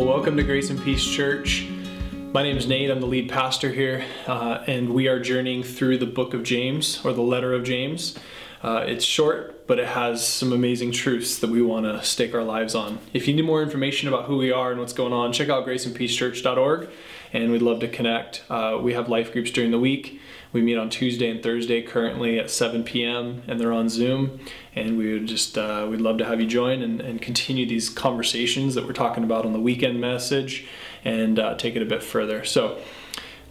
Well, welcome to Grace and Peace Church. My name is Nate. I'm the lead pastor here, uh, and we are journeying through the book of James, or the letter of James. Uh, it's short, but it has some amazing truths that we want to stake our lives on. If you need more information about who we are and what's going on, check out graceandpeacechurch.org, and we'd love to connect. Uh, we have life groups during the week. We meet on Tuesday and Thursday currently at 7 p.m. and they're on Zoom. And we would just uh, we'd love to have you join and, and continue these conversations that we're talking about on the weekend message and uh, take it a bit further. So,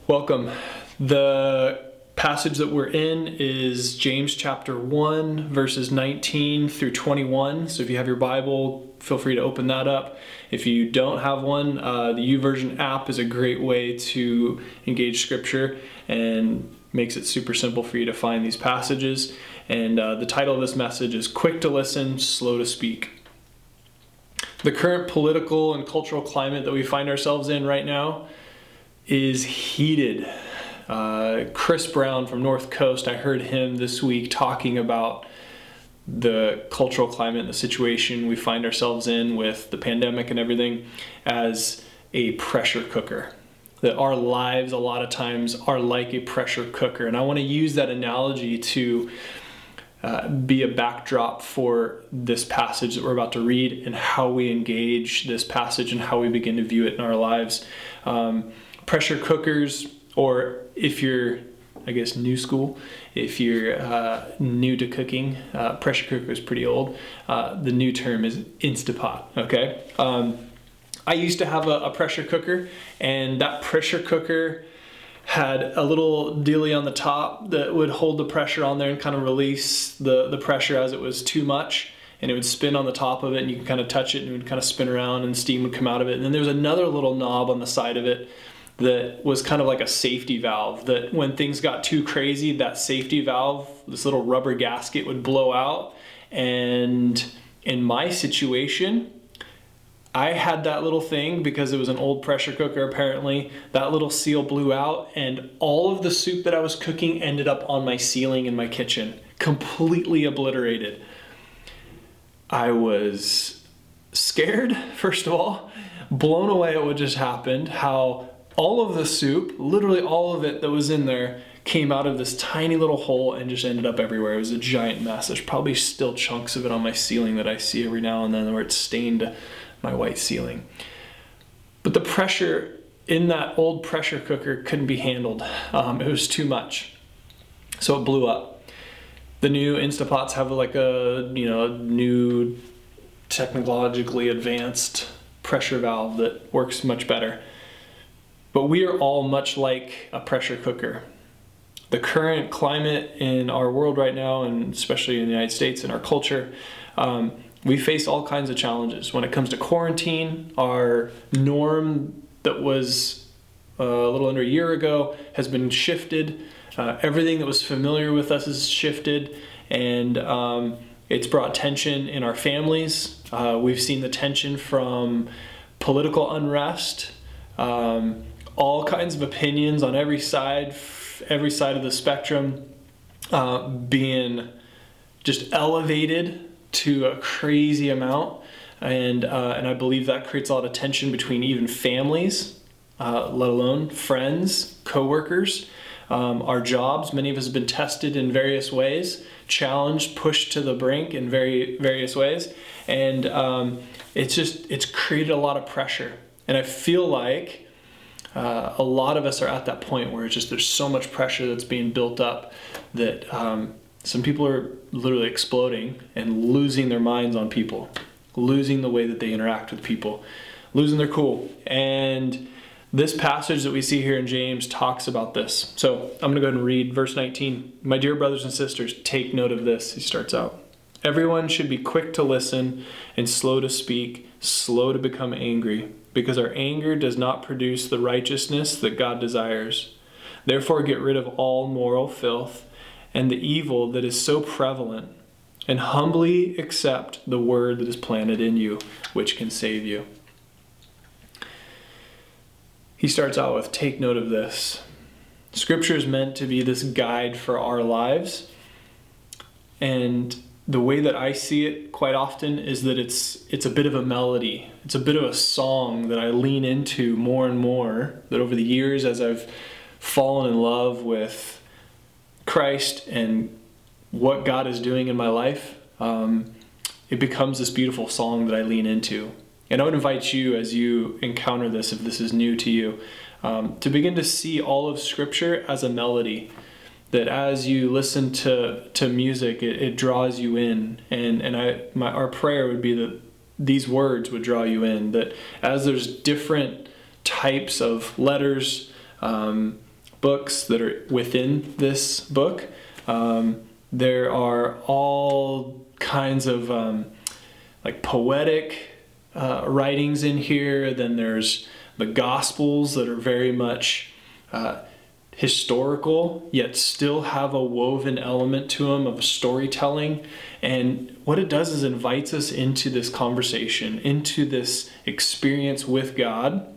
welcome. The passage that we're in is James chapter 1, verses 19 through 21. So if you have your Bible, feel free to open that up. If you don't have one, uh, the YouVersion app is a great way to engage scripture and makes it super simple for you to find these passages. And uh, the title of this message is Quick to Listen, Slow to Speak. The current political and cultural climate that we find ourselves in right now is heated uh, Chris Brown from North Coast, I heard him this week talking about the cultural climate and the situation we find ourselves in with the pandemic and everything as a pressure cooker. That our lives, a lot of times, are like a pressure cooker. And I want to use that analogy to uh, be a backdrop for this passage that we're about to read and how we engage this passage and how we begin to view it in our lives. Um, pressure cookers or if you're I guess new school. If you're uh, new to cooking, uh, pressure cooker is pretty old. Uh, the new term is Instapot. Okay. Um, I used to have a, a, pressure cooker, and that pressure cooker had a little dealy on the top that would hold the pressure on there and kind of release the the pressure as it was too much. And it would spin on the top of it, and you could kind of touch it, and it would kind of spin around, and steam would come out of it. And then there was another little knob on the side of it that was kind of like a safety valve that when things got too crazy that safety valve this little rubber gasket would blow out and in my situation I had that little thing because it was an old pressure cooker apparently. That little seal blew out and all of the soup that I was cooking ended up on my ceiling in my kitchen, completely obliterated. I was scared, first of all, blown away at what just happened, how all of the soup, literally all of it that was in there, came out of this tiny little hole and just ended up everywhere. It was a giant mess. There's probably still chunks of it on my ceiling that I see every now and then where it's stained my white ceiling. But the pressure in that old pressure cooker couldn't be handled. Um, it was too much. So it blew up. The new Instapots have like a, you know, new technologically advanced pressure valve that works much better. But we are all much like a pressure cooker. The current climate in our world right now, and especially in the United States and our culture, um, we face all kinds of challenges. When it comes to quarantine, our norm that was uh, a little under a year ago has been shifted. Uh, everything that was familiar with us has shifted, and um, it's brought tension in our families. Uh, we've seen the tension from political unrest. Um, all kinds of opinions on every side, every side of the spectrum, uh, being just elevated to a crazy amount, and uh, and I believe that creates a lot of tension between even families, uh, let alone friends, coworkers. Um, our jobs, many of us have been tested in various ways, challenged, pushed to the brink in very various ways, and um, it's just it's created a lot of pressure. And I feel like uh, a lot of us are at that point where it's just there's so much pressure that's being built up that um, some people are literally exploding and losing their minds on people, losing the way that they interact with people, losing their cool. And this passage that we see here in James talks about this. So I'm going to go ahead and read verse 19. My dear brothers and sisters, take note of this. He starts out. Everyone should be quick to listen and slow to speak, slow to become angry because our anger does not produce the righteousness that God desires. Therefore, get rid of all moral filth and the evil that is so prevalent, and humbly accept the word that is planted in you, which can save you. He starts out with Take note of this. Scripture is meant to be this guide for our lives. And the way that I see it quite often is that it's it's a bit of a melody. It's a bit of a song that I lean into more and more. That over the years, as I've fallen in love with Christ and what God is doing in my life, um, it becomes this beautiful song that I lean into. And I would invite you, as you encounter this, if this is new to you, um, to begin to see all of Scripture as a melody that as you listen to to music it, it draws you in. And and I my our prayer would be that these words would draw you in that as there's different types of letters um, books that are within this book um, there are all kinds of um, like poetic uh, writings in here. Then there's the gospels that are very much uh, historical, yet still have a woven element to them of storytelling. And what it does is invites us into this conversation, into this experience with God.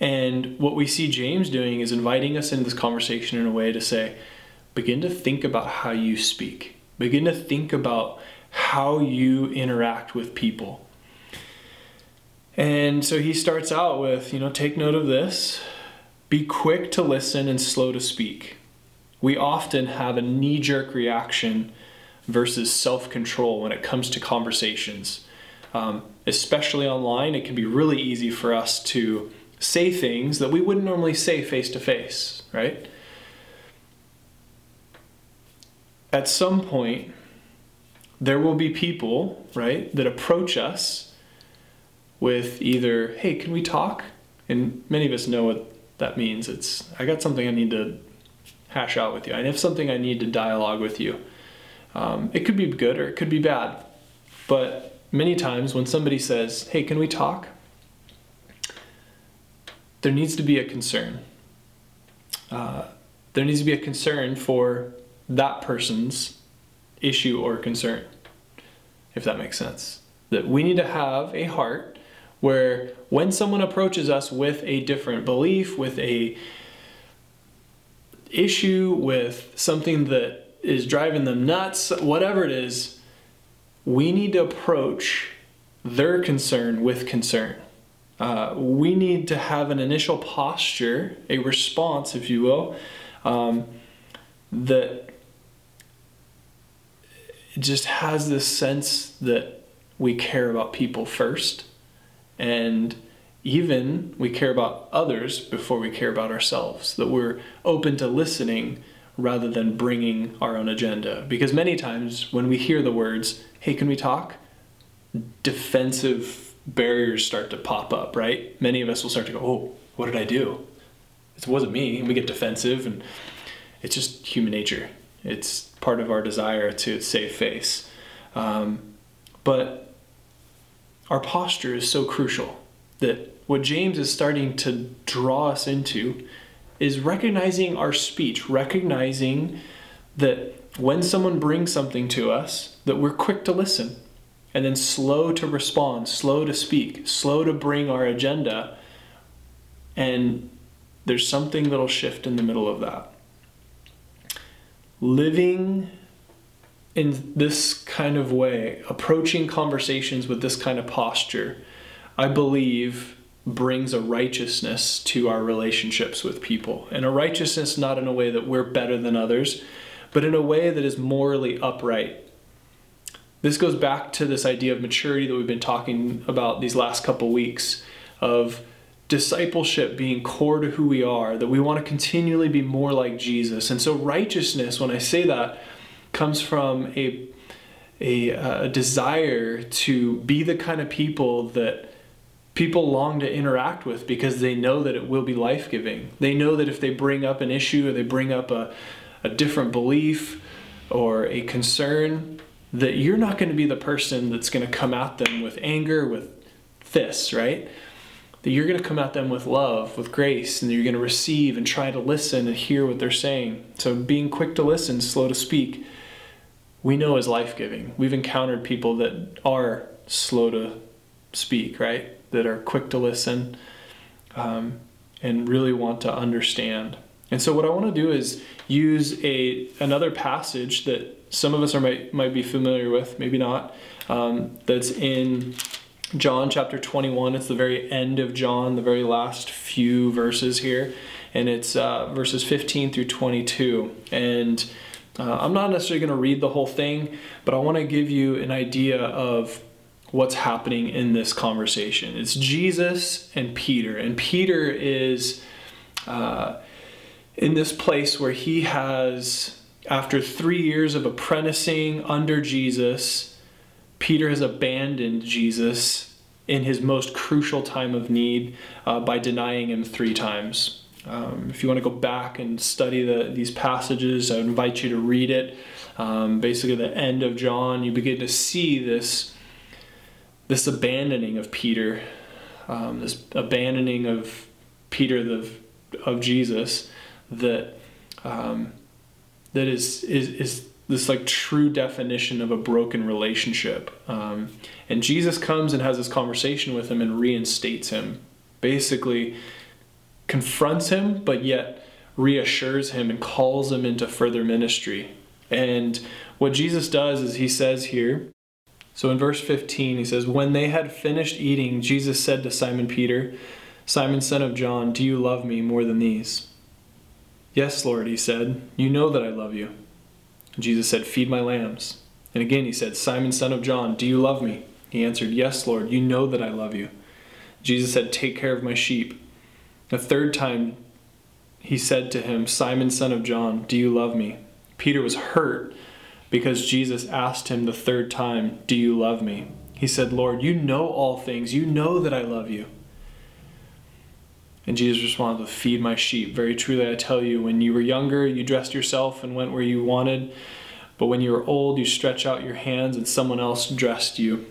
And what we see James doing is inviting us into this conversation in a way to say, begin to think about how you speak, begin to think about how you interact with people. And so he starts out with, you know, take note of this be quick to listen and slow to speak. We often have a knee jerk reaction versus self control when it comes to conversations. Um, especially online, it can be really easy for us to say things that we wouldn't normally say face to face, right? At some point, there will be people, right, that approach us with either, hey, can we talk? And many of us know what that means it's I got something I need to hash out with you. I have something I need to dialogue with you. Um, it could be good or it could be bad, but many times when somebody says, "Hey, can we talk?" There needs to be a concern. Uh, there needs to be a concern for that person's issue or concern, if that makes sense. That we need to have a heart where when someone approaches us with a different belief, with a issue, with something that is driving them nuts, whatever it is, we need to approach their concern with concern. Uh, we need to have an initial posture, a response, if you will, um, that just has this sense that we care about people first and even we care about others before we care about ourselves, that we're open to listening rather than bringing our own agenda. Because many times when we hear the words, hey, can we talk? Defensive barriers start to pop up, right? Many of us will start to go, oh, what did I do? It wasn't me. And we get defensive, and it's just human nature. It's part of our desire to save face. Um, but our posture is so crucial that what James is starting to draw us into is recognizing our speech, recognizing that when someone brings something to us, that we're quick to listen and then slow to respond, slow to speak, slow to bring our agenda. And there's something that'll shift in the middle of that. Living in this kind of way, approaching conversations with this kind of posture, I believe brings a righteousness to our relationships with people. And a righteousness not in a way that we're better than others, but in a way that is morally upright. This goes back to this idea of maturity that we've been talking about these last couple weeks of discipleship being core to who we are, that we want to continually be more like Jesus. And so, righteousness, when I say that, comes from a, a, a desire to be the kind of people that people long to interact with because they know that it will be life giving. They know that if they bring up an issue or they bring up a, a different belief or a concern, that you're not going to be the person that's going to come at them with anger, with fists, right? That you're going to come at them with love, with grace, and you're going to receive and try to listen and hear what they're saying. So being quick to listen, slow to speak we know is life giving. We've encountered people that are slow to speak, right? That are quick to listen um, and really want to understand. And so, what I want to do is use a another passage that some of us are might might be familiar with, maybe not. Um, that's in John chapter 21. It's the very end of John, the very last few verses here, and it's uh, verses 15 through 22. And uh, I'm not necessarily going to read the whole thing, but I want to give you an idea of what's happening in this conversation. It's Jesus and Peter, and Peter is uh, in this place where he has, after three years of apprenticing under Jesus, Peter has abandoned Jesus in his most crucial time of need uh, by denying him three times. Um, if you want to go back and study the, these passages, I would invite you to read it. Um, basically, the end of John, you begin to see this, this abandoning of Peter, um, this abandoning of Peter the, of Jesus, that um, that is, is is this like true definition of a broken relationship. Um, and Jesus comes and has this conversation with him and reinstates him, basically confronts him, but yet reassures him and calls him into further ministry. And what Jesus does is he says here, so in verse 15, he says, When they had finished eating, Jesus said to Simon Peter, Simon, son of John, do you love me more than these? Yes, Lord, he said, You know that I love you. Jesus said, Feed my lambs. And again he said, Simon, son of John, do you love me? He answered, Yes, Lord, you know that I love you. Jesus said, Take care of my sheep. A third time he said to him, Simon, son of John, do you love me? Peter was hurt because Jesus asked him the third time, Do you love me? He said, Lord, you know all things. You know that I love you. And Jesus responded, Feed my sheep. Very truly, I tell you, when you were younger, you dressed yourself and went where you wanted. But when you were old, you stretch out your hands, and someone else dressed you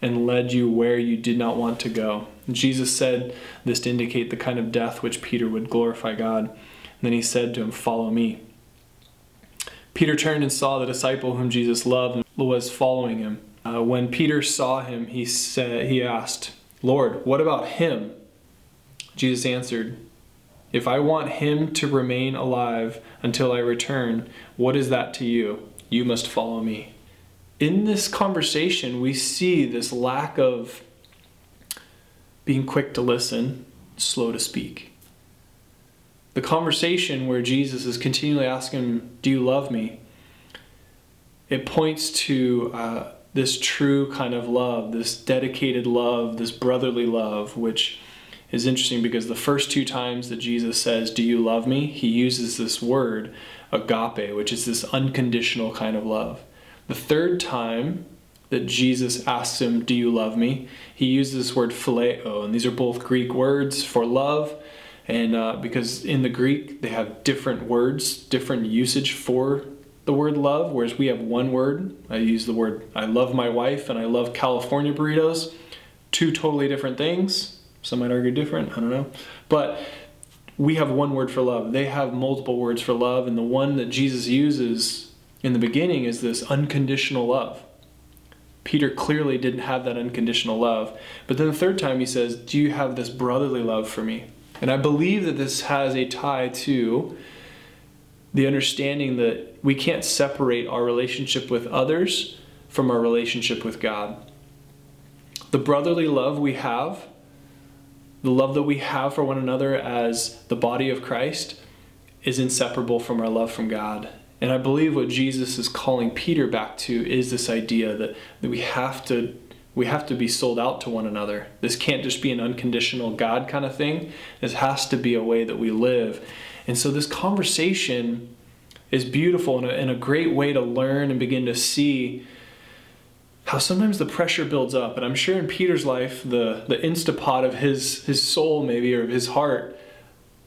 and led you where you did not want to go. Jesus said this to indicate the kind of death which Peter would glorify God. And then he said to him, Follow me. Peter turned and saw the disciple whom Jesus loved and was following him. Uh, when Peter saw him, he said, he asked, "Lord, what about him?" Jesus answered, If I want him to remain alive until I return, what is that to you? You must follow me. In this conversation, we see this lack of being quick to listen, slow to speak. The conversation where Jesus is continually asking Do you love me? It points to uh, this true kind of love, this dedicated love, this brotherly love, which is interesting because the first two times that Jesus says, Do you love me? he uses this word, agape, which is this unconditional kind of love. The third time that Jesus asks him, Do you love me? he uses this word phileo, and these are both Greek words for love. And uh, because in the Greek they have different words, different usage for the word love, whereas we have one word. I use the word I love my wife and I love California burritos. Two totally different things. Some might argue different, I don't know. But we have one word for love. They have multiple words for love, and the one that Jesus uses in the beginning is this unconditional love. Peter clearly didn't have that unconditional love. But then the third time he says, Do you have this brotherly love for me? And I believe that this has a tie to the understanding that we can't separate our relationship with others from our relationship with God. The brotherly love we have the love that we have for one another as the body of Christ is inseparable from our love from God. And I believe what Jesus is calling Peter back to is this idea that, that we have to we have to be sold out to one another. This can't just be an unconditional God kind of thing. This has to be a way that we live. And so this conversation is beautiful and a, and a great way to learn and begin to see how sometimes the pressure builds up. And I'm sure in Peter's life, the, the instapot of his, his soul, maybe, or of his heart,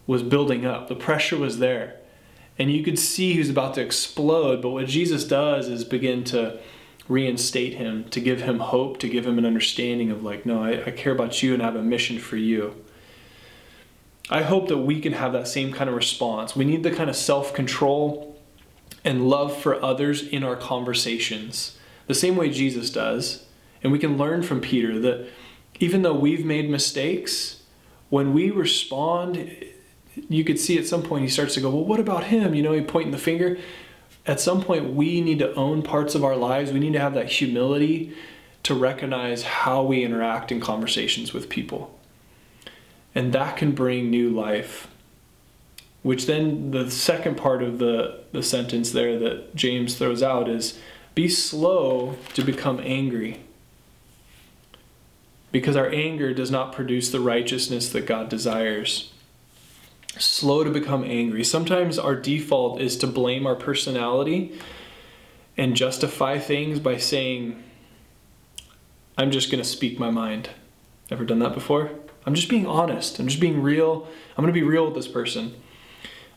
was building up. The pressure was there. And you could see he was about to explode. But what Jesus does is begin to reinstate him, to give him hope, to give him an understanding of, like, no, I, I care about you and I have a mission for you. I hope that we can have that same kind of response. We need the kind of self control and love for others in our conversations the same way Jesus does. And we can learn from Peter that even though we've made mistakes, when we respond, you could see at some point he starts to go, Well, what about him? You know, he pointing the finger. at some point we need to own parts of our lives. We need to have that humility to recognize how we interact in conversations with people. And that can bring new life. Which then the second part of the, the sentence there that James throws out is be slow to become angry. Because our anger does not produce the righteousness that God desires slow to become angry. Sometimes our default is to blame our personality and justify things by saying, I'm just going to speak my mind. Ever done that before? I'm just being honest. I'm just being real. I'm going to be real with this person.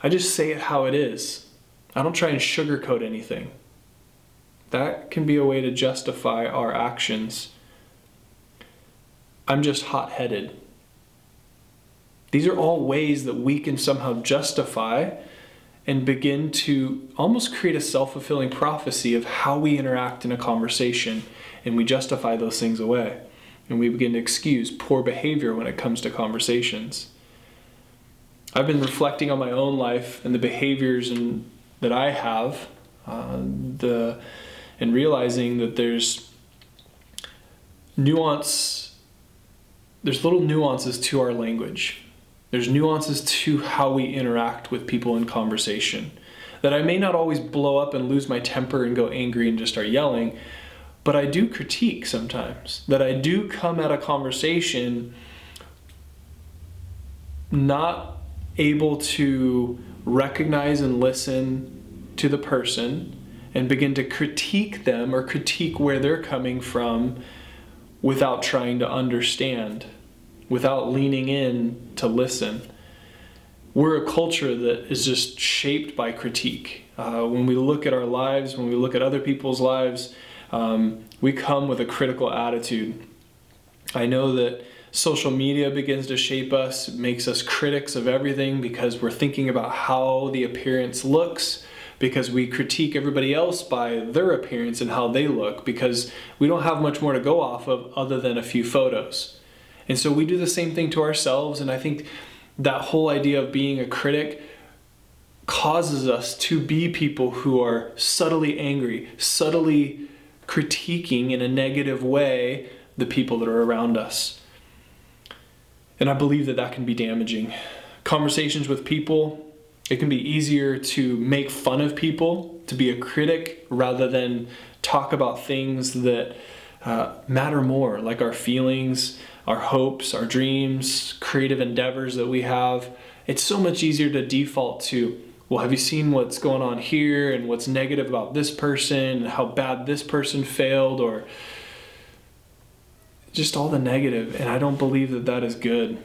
I just say it how it is. I don't try and sugarcoat anything. That can be a way to justify our actions. I'm just hot headed. These are all ways that we can somehow justify and begin to almost create a self fulfilling prophecy of how we interact in a conversation, and we justify those things away. And we begin to excuse poor behavior when it comes to conversations. I've been reflecting on my own life and the behaviors and, that I have, uh, the, and realizing that there's nuance, there's little nuances to our language there's nuances to how we interact with people in conversation. That I may not always blow up and lose my temper and go angry and just start yelling, but I do critique sometimes. That I do come at a conversation not able to recognize and listen to the person and begin to critique them or critique where they're coming from without trying to understand without leaning in to listen. We're a culture that is just shaped by critique. Uh, when we look at our lives, when we look at other people's lives, um, we come with a critical attitude. I know that social media begins to shape us, makes us critics of everything because we're thinking about how the appearance looks, because we critique everybody else by their appearance and how they look, because we don't have much more to go off of other than a few photos. And so we do the same thing to ourselves. And I think that whole idea of being a critic causes us to be people who are subtly angry, subtly critiquing in a negative way the people that are around us. And I believe that that can be damaging. Conversations with people, it can be easier to make fun of people, to be a critic, rather than talk about things that uh, matter more, like our feelings, our hopes, our dreams, creative endeavors that we have, it's so much easier to default to, well, have you seen what's going on here and what's negative about this person and how bad this person failed or just all the negative and I don't believe that that is good.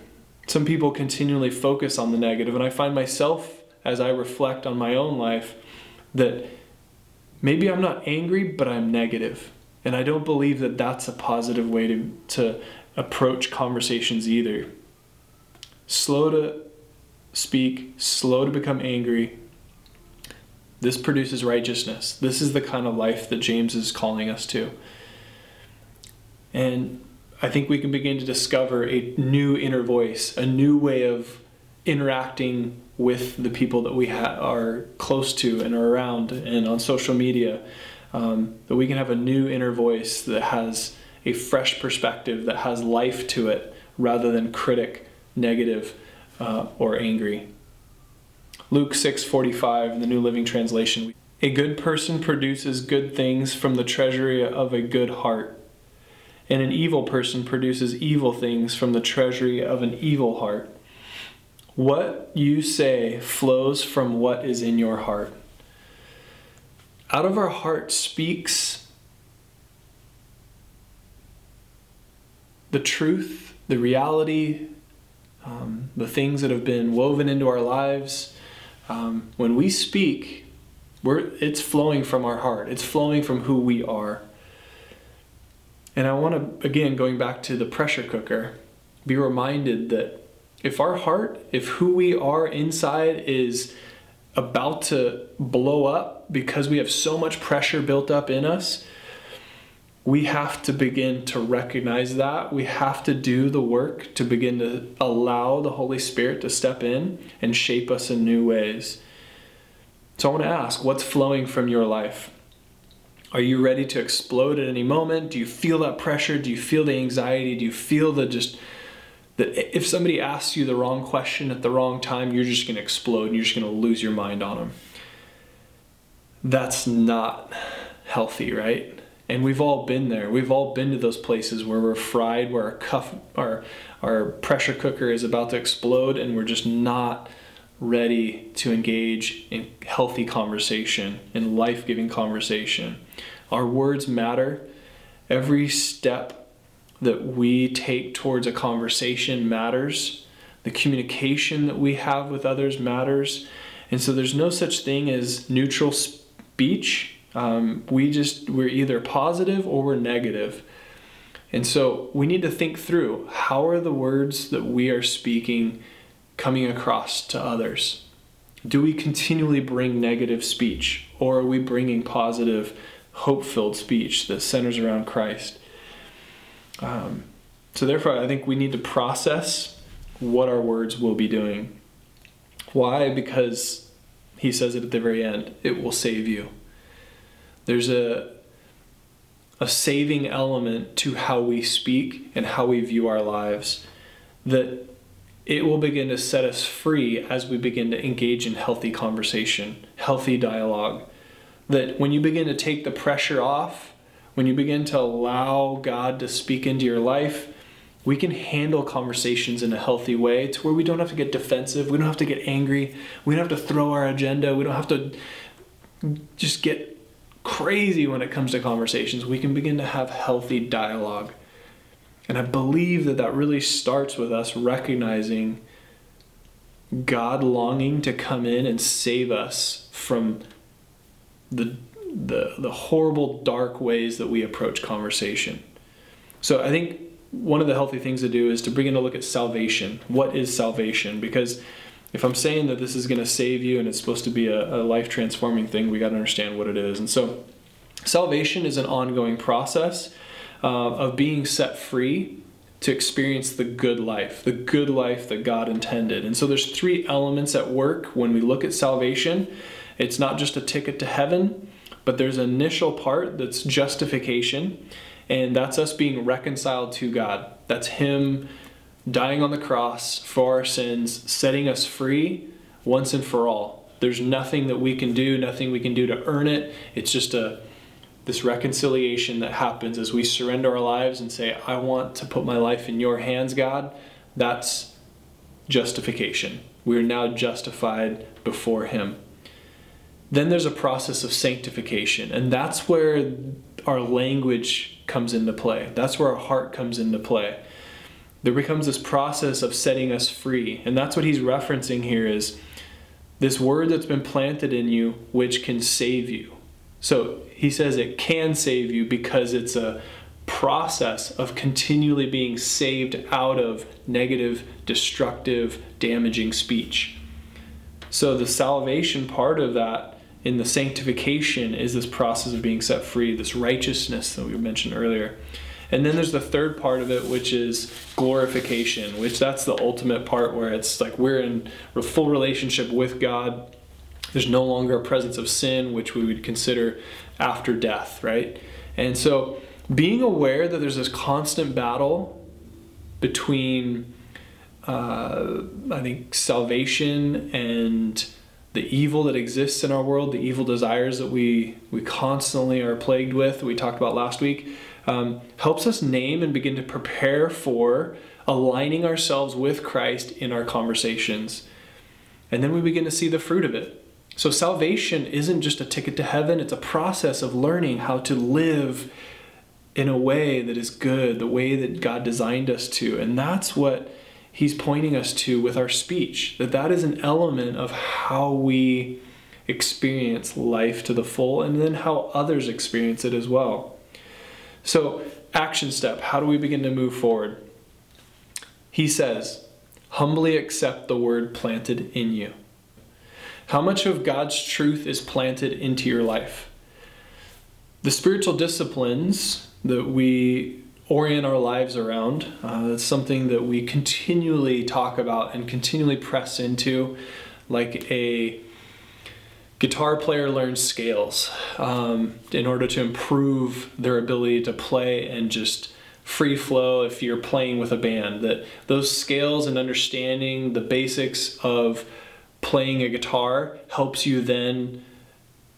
Some people continually focus on the negative and I find myself as I reflect on my own life that maybe I'm not angry but I'm negative. And I don't believe that that's a positive way to, to approach conversations either. Slow to speak, slow to become angry. This produces righteousness. This is the kind of life that James is calling us to. And I think we can begin to discover a new inner voice, a new way of interacting with the people that we ha- are close to and are around and on social media. Um, that we can have a new inner voice that has a fresh perspective that has life to it rather than critic, negative, uh, or angry. Luke 6:45 in the New Living Translation. A good person produces good things from the treasury of a good heart, and an evil person produces evil things from the treasury of an evil heart. What you say flows from what is in your heart. Out of our heart speaks the truth, the reality, um, the things that have been woven into our lives. Um, when we speak, we're, it's flowing from our heart, it's flowing from who we are. And I want to, again, going back to the pressure cooker, be reminded that if our heart, if who we are inside is about to blow up because we have so much pressure built up in us, we have to begin to recognize that. We have to do the work to begin to allow the Holy Spirit to step in and shape us in new ways. So I want to ask what's flowing from your life? Are you ready to explode at any moment? Do you feel that pressure? Do you feel the anxiety? Do you feel the just that if somebody asks you the wrong question at the wrong time, you're just going to explode and you're just going to lose your mind on them? That's not healthy, right? And we've all been there. We've all been to those places where we're fried, where our cuff, our our pressure cooker is about to explode, and we're just not ready to engage in healthy conversation, in life giving conversation. Our words matter. Every step that we take towards a conversation matters. The communication that we have with others matters. And so there's no such thing as neutral speech. Um, we just, we're either positive or we're negative. And so we need to think through how are the words that we are speaking coming across to others? Do we continually bring negative speech or are we bringing positive, hope filled speech that centers around Christ? Um, so, therefore, I think we need to process what our words will be doing. Why? Because he says it at the very end it will save you. There's a, a saving element to how we speak and how we view our lives that it will begin to set us free as we begin to engage in healthy conversation, healthy dialogue. That when you begin to take the pressure off, when you begin to allow God to speak into your life, we can handle conversations in a healthy way to where we don't have to get defensive, we don't have to get angry, we don't have to throw our agenda, we don't have to just get crazy when it comes to conversations. We can begin to have healthy dialogue. And I believe that that really starts with us recognizing God longing to come in and save us from the, the, the horrible, dark ways that we approach conversation. So I think one of the healthy things to do is to begin to look at salvation. What is salvation? Because if I'm saying that this is going to save you and it's supposed to be a, a life transforming thing, we got to understand what it is. And so, salvation is an ongoing process uh, of being set free to experience the good life, the good life that God intended. And so there's three elements at work when we look at salvation. It's not just a ticket to heaven, but there's an initial part that's justification, and that's us being reconciled to God. That's Him dying on the cross for our sins, setting us free once and for all. There's nothing that we can do, nothing we can do to earn it. It's just a this reconciliation that happens as we surrender our lives and say, I want to put my life in your hands, God, that's justification. We are now justified before Him. Then there's a process of sanctification, and that's where our language comes into play. That's where our heart comes into play. There becomes this process of setting us free, and that's what he's referencing here is this word that's been planted in you, which can save you. So he says it can save you because it's a process of continually being saved out of negative, destructive, damaging speech. So the salvation part of that in the sanctification is this process of being set free, this righteousness that we mentioned earlier. And then there's the third part of it, which is glorification, which that's the ultimate part where it's like we're in full relationship with God there's no longer a presence of sin, which we would consider after death, right? And so being aware that there's this constant battle between, uh, I think, salvation and the evil that exists in our world, the evil desires that we, we constantly are plagued with, we talked about last week, um, helps us name and begin to prepare for aligning ourselves with Christ in our conversations. And then we begin to see the fruit of it. So, salvation isn't just a ticket to heaven, it's a process of learning how to live in a way that is good, the way that God designed us to. And that's what he's pointing us to with our speech, that that is an element of how we experience life to the full and then how others experience it as well. So, action step how do we begin to move forward? He says, humbly accept the word planted in you. How much of God's truth is planted into your life? The spiritual disciplines that we orient our lives around, uh, that's something that we continually talk about and continually press into like a guitar player learns scales um, in order to improve their ability to play and just free flow if you're playing with a band. That those scales and understanding the basics of playing a guitar helps you then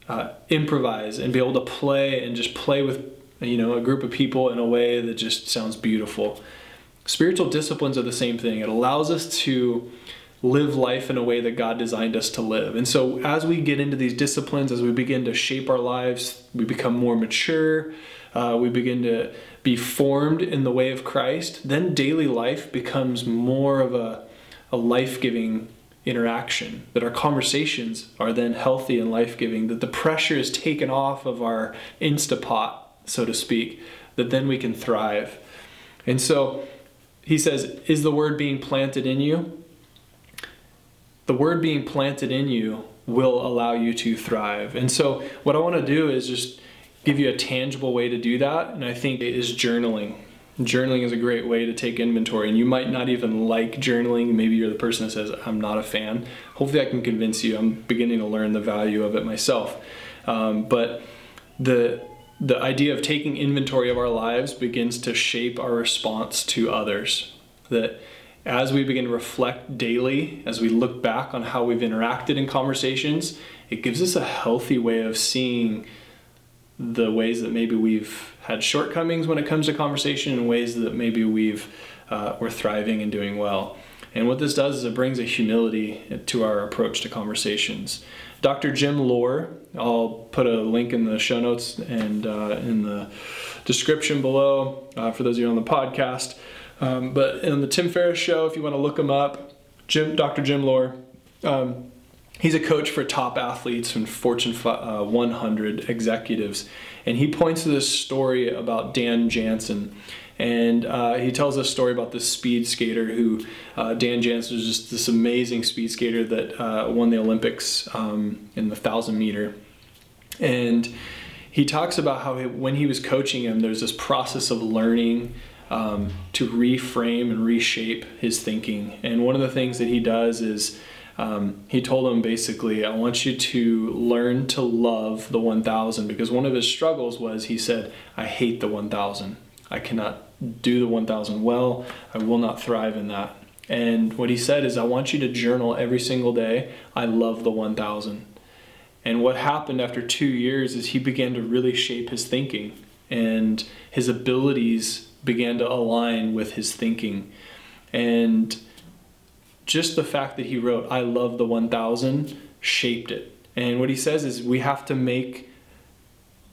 uh, improvise and be able to play and just play with you know a group of people in a way that just sounds beautiful spiritual disciplines are the same thing it allows us to live life in a way that God designed us to live. And so, as we get into these disciplines, as we begin to shape our lives, we become more mature, uh, we begin to be formed in the way of Christ, then daily life becomes more of a, a life giving interaction. That our conversations are then healthy and life giving, that the pressure is taken off of our Instapot, so to speak, that then we can thrive. And so, he says, Is the word being planted in you? the word being planted in you will allow you to thrive. And so, what I want to do is just give you a tangible way to do that. And I think it is journaling. Journaling is a great way to take inventory. And you might not even like journaling. Maybe you're the person that says, I'm not a fan. Hopefully, I can convince you. I'm beginning to learn the value of it myself. Um, but the the idea of taking inventory of our lives begins to shape our response to others. That as we begin to reflect daily, as we look back on how we've interacted in conversations, it gives us a healthy way of seeing the ways that maybe we've had shortcomings when it comes to conversation and ways that maybe we've uh, we're thriving and doing well. And what this does is it brings a humility to our approach to conversations. Dr. Jim Loehr, I'll put a link in the show notes and uh, in the description below uh, for those of you on the podcast. Um, but in the Tim Ferriss show, if you want to look him up, Jim, Dr. Jim Loehr, um, he's a coach for top athletes and Fortune uh, 100 executives. And he points to this story about Dan Jansen. And uh, he tells a story about this speed skater who, uh, Dan Jansen was just this amazing speed skater that uh, won the Olympics um, in the 1,000 meter. And he talks about how he, when he was coaching him, there's this process of learning um, to reframe and reshape his thinking. And one of the things that he does is um, he told him basically, I want you to learn to love the 1000 because one of his struggles was he said, I hate the 1000. I cannot do the 1000 well. I will not thrive in that. And what he said is, I want you to journal every single day. I love the 1000. And what happened after two years is he began to really shape his thinking and his abilities began to align with his thinking. And just the fact that he wrote, I love the 1000, shaped it. And what he says is we have to make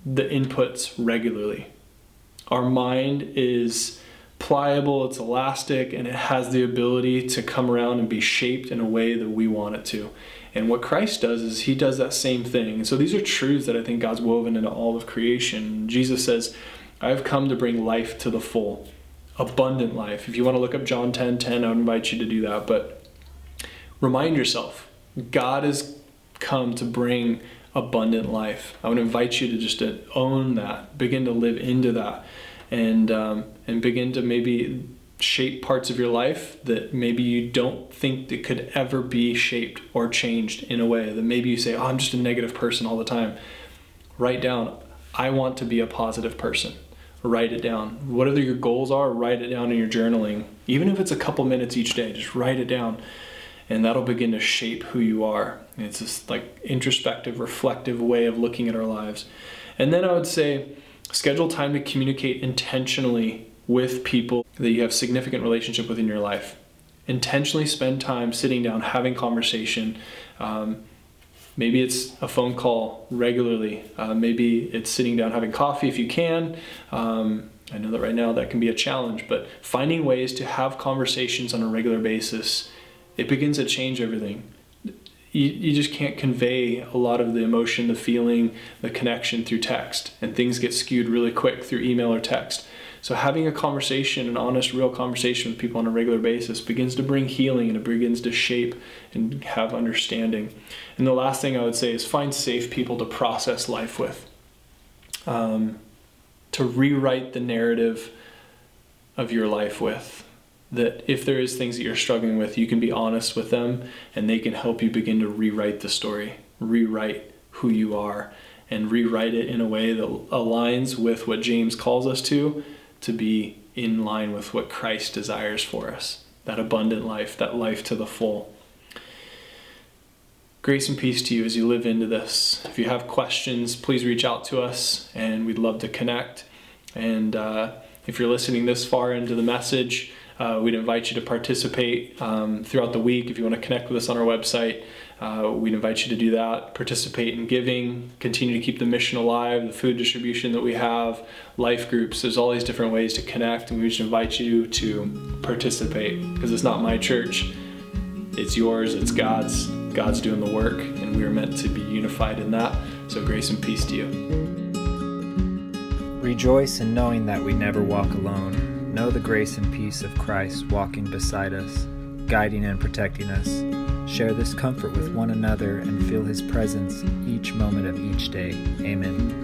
the inputs regularly. Our mind is pliable, it's elastic, and it has the ability to come around and be shaped in a way that we want it to. And what Christ does is he does that same thing. And so these are truths that I think God's woven into all of creation. Jesus says, I have come to bring life to the full, abundant life. If you want to look up John 10 10, I would invite you to do that. But remind yourself, God has come to bring abundant life. I would invite you to just to own that, begin to live into that, and um, and begin to maybe shape parts of your life that maybe you don't think that could ever be shaped or changed in a way that maybe you say, "Oh, I'm just a negative person all the time." Write down, "I want to be a positive person." write it down. Whatever your goals are, write it down in your journaling. Even if it's a couple minutes each day, just write it down. And that'll begin to shape who you are. It's this like introspective, reflective way of looking at our lives. And then I would say schedule time to communicate intentionally with people that you have significant relationship with in your life. Intentionally spend time sitting down, having conversation. Um, Maybe it's a phone call regularly. Uh, maybe it's sitting down having coffee if you can. Um, I know that right now that can be a challenge, but finding ways to have conversations on a regular basis, it begins to change everything. You, you just can't convey a lot of the emotion, the feeling, the connection through text, and things get skewed really quick through email or text. So having a conversation, an honest, real conversation with people on a regular basis begins to bring healing and it begins to shape and have understanding. And the last thing I would say is find safe people to process life with. Um, to rewrite the narrative of your life with. That if there is things that you're struggling with, you can be honest with them and they can help you begin to rewrite the story, rewrite who you are and rewrite it in a way that aligns with what James calls us to, to be in line with what Christ desires for us that abundant life, that life to the full. Grace and peace to you as you live into this. If you have questions, please reach out to us and we'd love to connect. And uh, if you're listening this far into the message, uh, we'd invite you to participate um, throughout the week. If you want to connect with us on our website, uh, we'd invite you to do that. Participate in giving, continue to keep the mission alive, the food distribution that we have, life groups. There's all these different ways to connect, and we just invite you to participate because it's not my church, it's yours, it's God's. God's doing the work, and we are meant to be unified in that. So, grace and peace to you. Rejoice in knowing that we never walk alone Know the grace and peace of Christ walking beside us, guiding and protecting us. Share this comfort with one another and feel his presence each moment of each day. Amen.